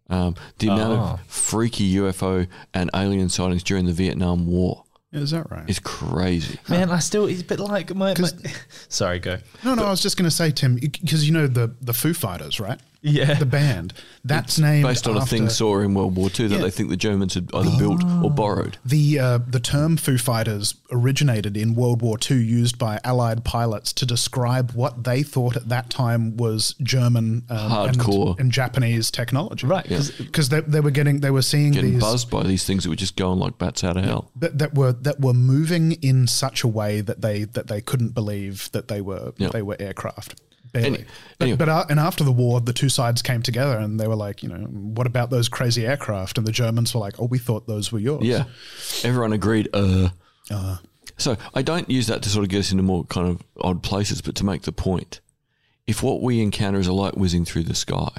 Um, the amount Oh. of freaky UFO and alien sightings during the Vietnam War Is that right? is crazy. Man, I still, it's a bit like my. my *laughs* sorry, go. No, no. I was just going to say, Tim, because you know the the Foo Fighters, right? Yeah. The band that's named Based on a thing saw in World War II that Yeah. they think the Germans had either built or borrowed. The uh, the term Foo Fighters originated in World War II, used by Allied pilots to describe what they thought at that time was German um, Hardcore. and, and Japanese technology. Right. Yeah. 'cause- Because they, they were getting they were seeing Getting these buzzed by these things that were just going like bats out of hell. that, that were that were moving in such a way that they that they couldn't believe that they were Yeah. they were aircraft. Barely. Any- but, anyway. but uh, and after the war, the two sides came together and they were like, you know, what about those crazy aircraft? And the Germans were like, oh, we thought those were yours. Yeah. Everyone agreed, uh. So I don't use that to sort of get us into more kind of odd places, but to make the point. If what we encounter is a light whizzing through the sky,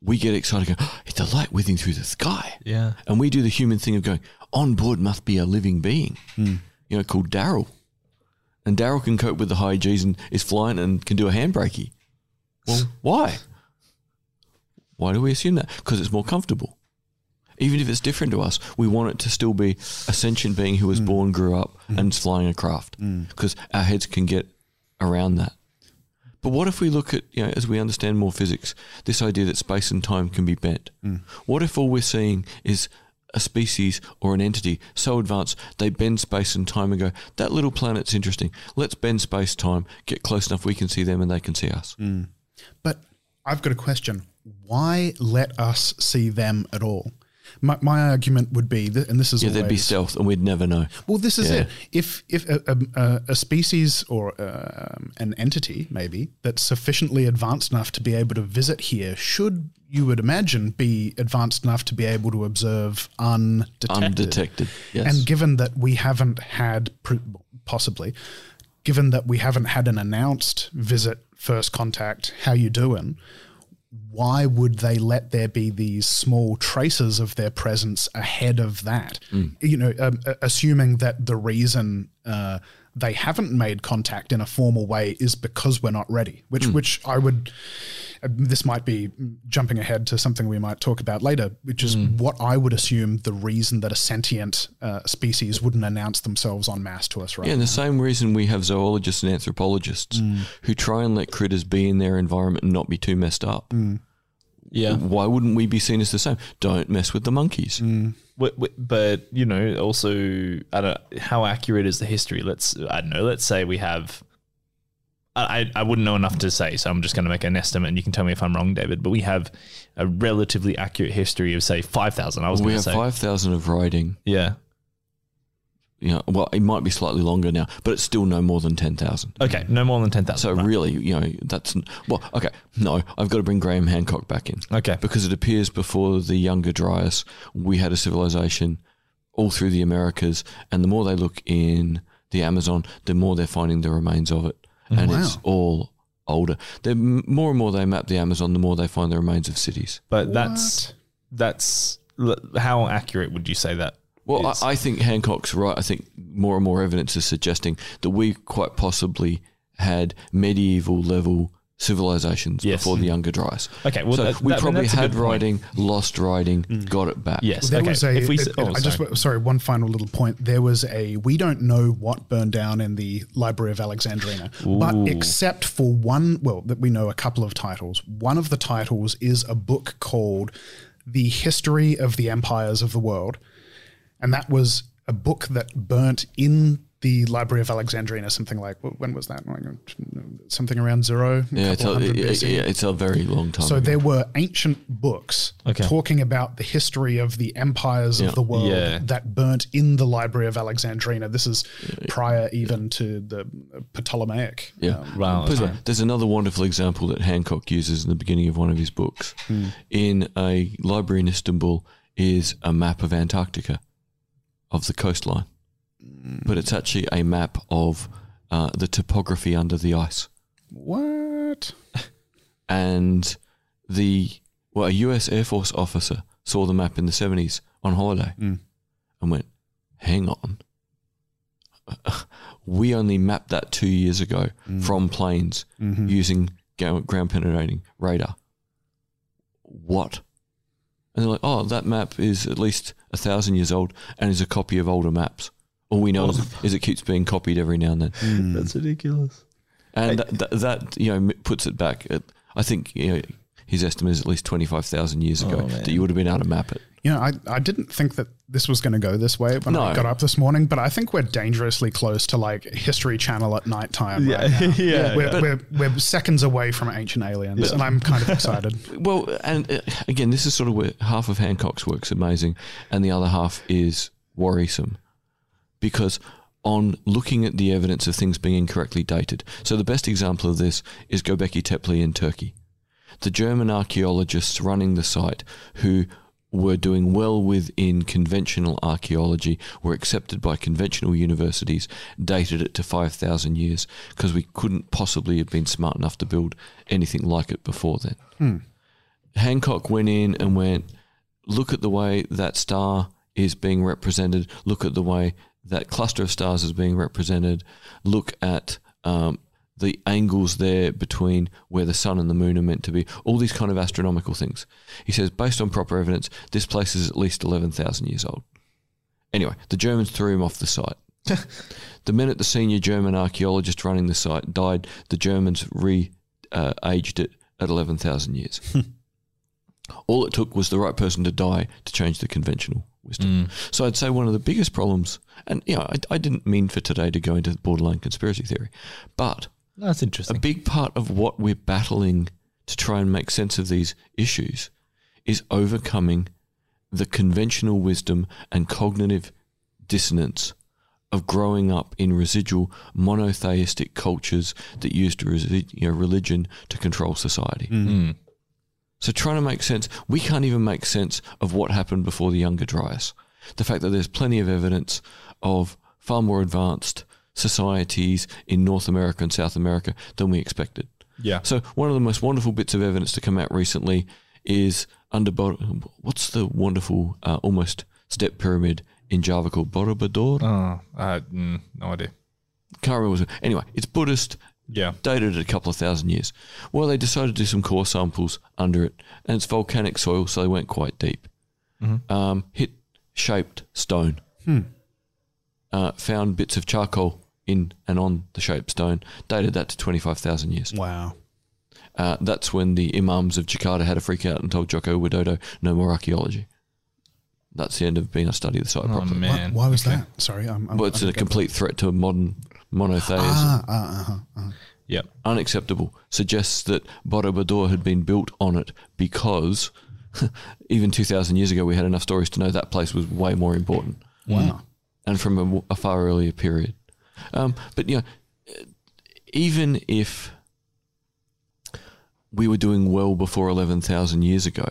we get excited going, oh, it's a light whizzing through the sky. Yeah. And we do the human thing of going, on board must be a living being, you know, called Daryl. And Daryl can cope with the high G's and is flying and can do a handbrakey. Well, *sighs* why? Why do we assume that? Because it's more comfortable. Even if it's different to us, we want it to still be a sentient being who was mm. born, grew up, mm. and is flying a craft. Mm. Because our heads can get around that. But what if we look at, you know, as we understand more physics, this idea that space and time can be bent? What if all we're seeing is a species or an entity so advanced they bend space and time and go, that little planet's interesting. Let's bend space time, get close enough we can see them and they can see us. Mm. But I've got a question. Why let us see them at all? My, my argument would be, that, and this is Yeah, always, there'd be stealth and we'd never know. Well, this is Yeah. it. If if a, a, a- a species or um, an entity maybe that's sufficiently advanced enough to be able to visit here should you would imagine be advanced enough to be able to observe undetected. Undetected. Yes. And given that we haven't had possibly, given that we haven't had an announced visit, first contact, how you doing? Why would they let there be these small traces of their presence ahead of that? You know, um, assuming that the reason uh, they haven't made contact in a formal way is because we're not ready. Which, which I would. uh, This might be jumping ahead to something we might talk about later, which is what I would assume the reason that a sentient uh, species wouldn't announce themselves en masse to us right Yeah, and the same reason we have zoologists and anthropologists who try and let critters be in their environment and not be too messed up. Yeah. Why wouldn't we be seen as the same? Don't mess with the monkeys. Hmm. But, but you know, also, I don't. How accurate is the history? Let's I don't know. Let's say we have. I I I wouldn't know enough to say, so I'm just going to make an estimate, and you can tell me if I'm wrong, David. But we have a relatively accurate history of say five thousand. I was We going to have say, 5,000 of writing. yeah. You know, well, it might be slightly longer now, but it's still no more than 10,000. Okay, no more than ten thousand. So really, you know, that's well, okay. No, I've got to bring Graham Hancock back in. Okay. because it appears before the younger Dryas, we had a civilization all through the Americas, and the more they look in the Amazon, the more they're finding the remains of it, oh, and it's all older. The more and more they map the Amazon, the more they find the remains of cities. But that's that's how accurate would you say that? Well. I, I think Hancock's right. I think more and more evidence is suggesting that we quite possibly had medieval level civilizations Yes. before the Younger Dryas. Okay, well, so that- we that- probably that's had good point. writing, lost writing, mm. got it back. Yes. There okay. was a. if we, it- s- oh, I just sorry. sorry. One final little point. There was a. We don't know what burned down in the Library of Alexandrina, but except for one. Well, that we know a couple of titles. One of the titles is a book called "The History of the Empires of the World," and that was a book that burnt in the Library of Alexandria, Something like when was that? Something around zero. a Yeah, it's couple a, hundred yeah, BC. yeah, it's a very long time. So ago. there were ancient books Okay. talking about the history of the empires Yeah. of the world Yeah. that burnt in the Library of Alexandria. This is prior even to the Ptolemaic. Yeah. um, Wow, But. There's another wonderful example that Hancock uses in the beginning of one of his books. In a library in Istanbul is a map of Antarctica, of the coastline. Mm. But it's actually a map of uh, the topography under the ice. What? *laughs* And the, well, a US Air Force officer saw the map in the 70s on holiday mm. and went, hang on. *laughs* we only mapped that two years ago mm. from planes mm-hmm. using ga- ground penetrating radar. What? And they're like, oh, that map is at least a thousand years old and is a copy of older maps. All we know is, *laughs* is it keeps being copied every now and then. Hmm. That's ridiculous. And that, that, that, you know, puts it back at, I think, you know, his estimate is at least 25,000 years ago Oh, man. that you would have been able to map it. You know, I, I didn't think that this was going to go this way when I got up this morning, but I think we're dangerously close to like History Channel at nighttime. Yeah, right now. *laughs* yeah. We're, but- we're, we're seconds away from ancient aliens, and I'm kind of excited. *laughs* Well, and uh, again, this is sort of where half of Hancock's work's amazing, and the other half is worrisome, because on looking at the evidence of things being incorrectly dated. So the best example of this is Göbekli Tepe in Turkey. The German archaeologists running the site, who were doing well within conventional archaeology, were accepted by conventional universities, dated it to 5,000 years, because we couldn't possibly have been smart enough to build anything like it before then. Hancock went in and went, look at the way that star is being represented, look at the way that cluster of stars is being represented, look at um, the angles there between where the sun and the moon are meant to be, all these kind of astronomical things. He says, based on proper evidence, this place is at least 11,000 years old. Anyway, the Germans threw him off the site. *laughs* the minute the senior German archaeologist running the site died, the Germans re uh, aged it at 11,000 years. *laughs* All it took was the right person to die to change the conventional wisdom. So I'd say one of the biggest problems, and you know, I, I didn't mean for today to go into borderline conspiracy theory, but That's interesting. a big part of what we're battling to try and make sense of these issues is overcoming the conventional wisdom and cognitive dissonance of growing up in residual monotheistic cultures that used you know, religion to control society. Mm. So trying to make sense, we can't even make sense of what happened before the Younger Dryas. The fact that there's plenty of evidence of far more advanced societies in North America and South America than we expected. Yeah. So one of the most wonderful bits of evidence to come out recently is under Bor- what's the wonderful uh, almost step pyramid in Java called Borobudur? Oh, uh, mm, no idea. Can't remember. what it was. Anyway, it's Buddhist, Yeah. dated at a couple of thousand years. Well, they decided to do some core samples under it, and it's volcanic soil, so they went quite deep. Um, hit shaped stone. Uh, found bits of charcoal in and on the shaped stone. Dated that to twenty five thousand years. Wow. Uh, that's when the imams of Jakarta had a freak out and told Joko Widodo, "No more archaeology. That's the end of being a study of the site Oh properly. Why, man. why was that? Sorry, I'm. I'm Well, it's I'm a complete threat to a modern monotheism. Ah, ah, uh-huh, uh-huh. Yep. unacceptable suggests that Borobudur had been built on it because *laughs* even 2,000 years ago we had enough stories to know that place was way more important Wow. and from a, a far earlier period. Um, but, you know, even if we were doing well before 11,000 years ago,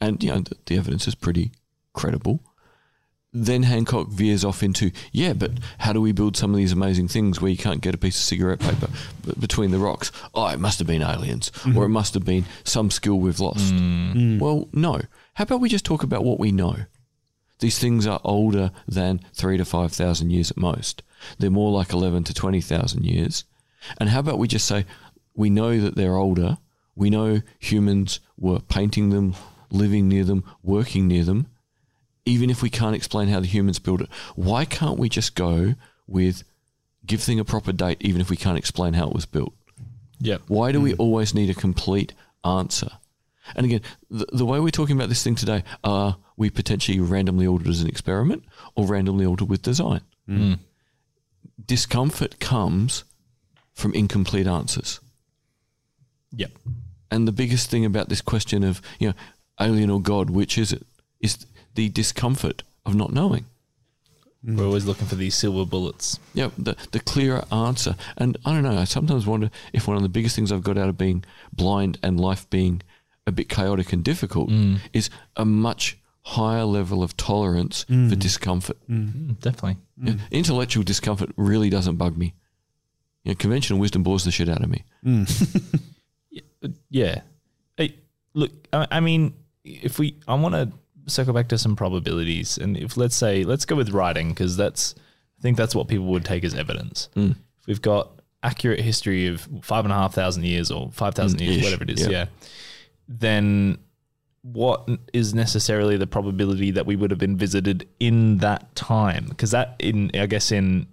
and, you know, the, the evidence is pretty credible, then Hancock veers off into, yeah, but how do we build some of these amazing things where you can't get a piece of cigarette paper b- between the rocks? Oh, it must have been aliens, or it mm-hmm. must have been some skill we've lost. Mm. Mm. Well, no. How about we just talk about what we know? These things are older than three to 5,000 years at most. They're more like 11 to 20,000 years. And how about we just say, we know that they're older. We know humans were painting them, living near them, working near them even if we can't explain how the humans built it, why can't we just go with give thing a proper date, even if we can't explain how it was built? Yep. Why do we mm. always need a complete answer? And again, the, the way we're talking about this thing today, are we potentially randomly ordered as an experiment or randomly altered with design? Mm. Discomfort comes from incomplete answers. Yep. And the biggest thing about this question of, you know, alien or God, which is it, is the discomfort of not knowing. We're always looking for these silver bullets. Yeah, the the clearer answer. And I don't know, I sometimes wonder if one of the biggest things I've got out of being blind and life being a bit chaotic and difficult mm. is a much higher level of tolerance for mm. discomfort. Mm. mm, definitely. Yeah, mm. intellectual discomfort really doesn't bug me. You know, conventional wisdom bores the shit out of me. *laughs* Yeah. Hey, look, I, I mean, if we, I want to circle back to some probabilities, and if let's say, let's go with writing because that's, I think that's what people would take as evidence. If we've got accurate history of five and a half thousand years or five thousand years, ish, whatever it is, yeah. yeah. Then what is necessarily the probability that we would have been visited in that time? Because that, in I guess in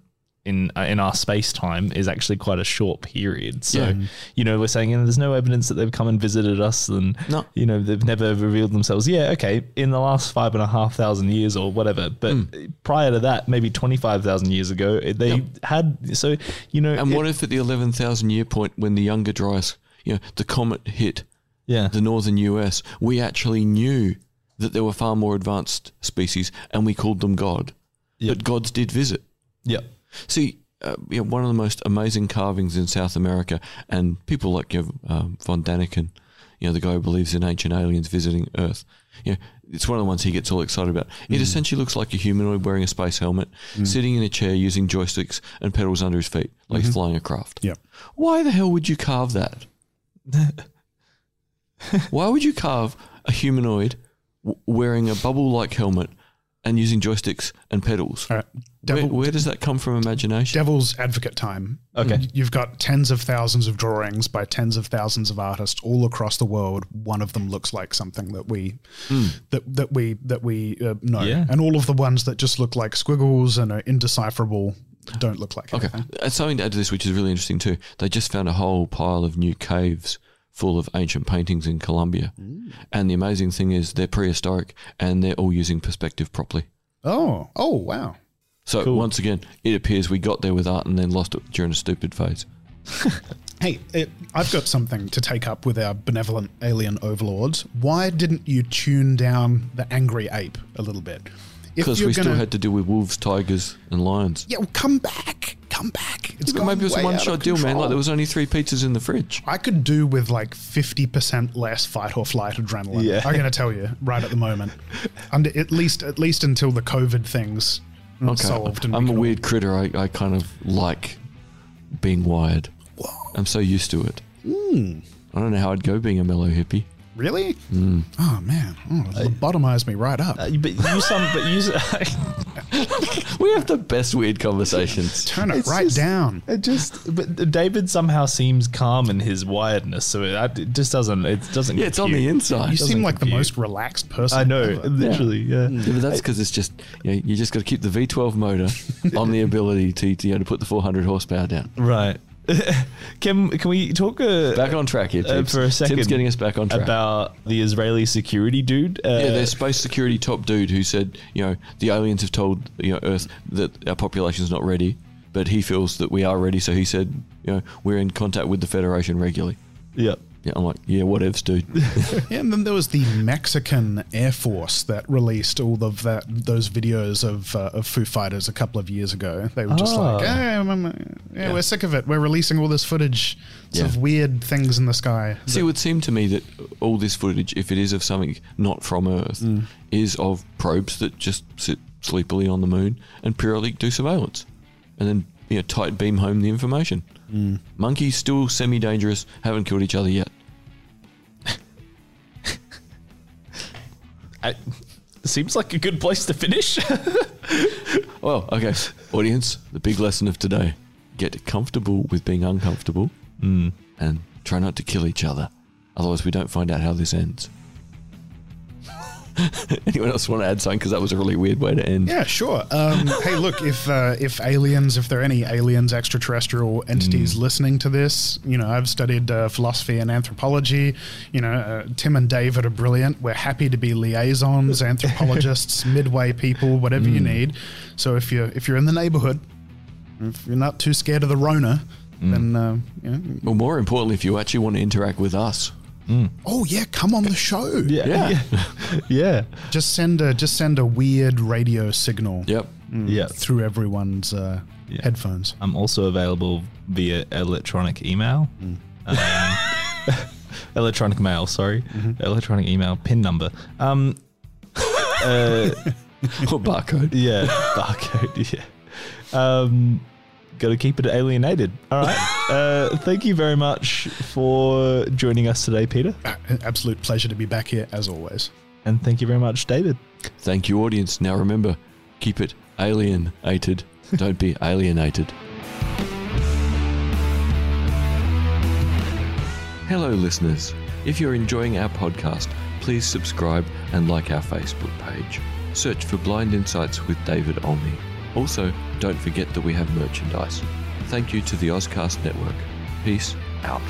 in uh, in our space time is actually quite a short period. So Yeah. you know we're saying you know, there's no evidence that they've come and visited us, and No. you know they've never revealed themselves. Yeah, okay, in the last five and a half thousand years or whatever, but prior to that, maybe twenty five thousand years ago, they Yep. had so you know And it- what if at the 11,000 year point when the younger Dryas, you know, the comet hit yeah the northern US, we actually knew that there were far more advanced species and we called them God. Yep. But gods did visit. yeah See, uh, you know, one of the most amazing carvings in South America, and people like you know, um, von Daniken, you know, the guy who believes in ancient aliens visiting Earth. You know, it's one of the ones he gets all excited about. It essentially looks like a humanoid wearing a space helmet, sitting in a chair using joysticks and pedals under his feet, like he's flying a craft. Yep. Why the hell would you carve that? *laughs* *laughs* Why would you carve a humanoid w- wearing a bubble-like helmet and using joysticks and pedals? All right. Where, Devil, where does that come from? Imagination. devil's advocate time. Okay. You've got tens of thousands of drawings by tens of thousands of artists all across the world. One of them looks like something that we that that we that we uh, know, Yeah. and all of the ones that just look like squiggles and are indecipherable don't look like it. Okay, anything. and something to add to this, which is really interesting too. They just found a whole pile of new caves full of ancient paintings in Colombia. Mm. And the amazing thing is they're prehistoric and they're all using perspective properly. Oh, oh, wow. So Cool. once again, it appears we got there with art and then lost it during a stupid phase. *laughs* Hey, it, I've got something to take up with our benevolent alien overlords. Why didn't you tune down the angry ape a little bit? Because we still gonna- had to deal with wolves, tigers, and lions. Yeah, well, come back, come back. It's But gone maybe it was a one shot deal, man. Like there was only three pizzas in the fridge. I could do with like fifty percent less fight or flight adrenaline. Yeah. I'm going to tell you right at the moment, Under, at least at least until the COVID things are solved. And we I'm a can all- weird critter. I, I kind of like being wired. I'm so used to it. Hmm. I don't know how I'd go being a mellow hippie. Really? Hmm. Oh man, oh, it lobotomized me right up. Uh, but use some, but use. *laughs* We have the best weird conversations. *laughs* Turn it it's right just- down. It just, but David somehow seems calm in his wiredness, so it, it just doesn't. It doesn't. Yeah, it's on the inside. You seem like the most relaxed person. I know, ever. literally. Yeah. Yeah, but that's because it's just you, know, you just got to keep the V12 motor on the ability to, to you know, to put the 400 horsepower down. Right. *laughs* can can we talk uh, Back on track here, uh, for a second Tim's getting us back on track. about the Israeli security dude? Uh, yeah, their space security top dude who said, you know, the aliens have told you know Earth that our population's not ready, but he feels that we are ready. So he said, you know, we're in contact with the Federation regularly. yeah. Yeah, I'm like, yeah, whatevs, dude. *laughs* Yeah, and then there was the Mexican Air Force that released all of that those videos of uh, of Foo Fighters a couple of years ago. They were just Ah. like, hey, um, yeah, we're sick of it. We're releasing all this footage Yeah. of weird things in the sky. See, it would seem to me that all this footage, if it is of something not from Earth, is of probes that just sit sleepily on the moon and periodically do surveillance, and then you know tight beam home the information. Monkeys still semi-dangerous, haven't killed each other yet. *laughs* I, seems like a good place to finish. *laughs* Well, okay, audience, the big lesson of today: get comfortable with being uncomfortable, hmm. and try not to kill each other. Otherwise, we don't find out how this ends. *laughs* Anyone else want to add something? Because that was a really weird way to end. Yeah, sure. Um, hey, look, if uh, if aliens, if there are any aliens, extraterrestrial entities listening to this, you know, I've studied uh, philosophy and anthropology. You know, uh, Tim and David are brilliant. We're happy to be liaisons, *laughs* anthropologists, midway people, whatever you need. So if you're if you're in the neighborhood, if you're not too scared of the Rona, then uh, you know, Well, more importantly, if you actually want to interact with us, oh yeah, come on the show. yeah. Yeah. *laughs* Yeah. Just send a just send a weird radio signal yep, Yeah. through everyone's uh, Yeah. headphones. I'm also available via electronic email. Um, *laughs* electronic mail, sorry. Electronic email, PIN number. Um, uh, *laughs* or barcode. yeah, barcode, yeah. Um, Got to keep it alienated. All right. *laughs* uh, thank you very much for joining us today, Peter. Uh, an absolute pleasure to be back here as always. And thank you very much, David. Thank you, audience. Now remember, keep it alienated. Don't be *laughs* alienated. Hello, listeners. If you're enjoying our podcast, please subscribe and like our Facebook page. Search for Blind Insights with David Olney. Also, don't forget that we have merchandise. Thank you to the Ozcast Network. Peace out.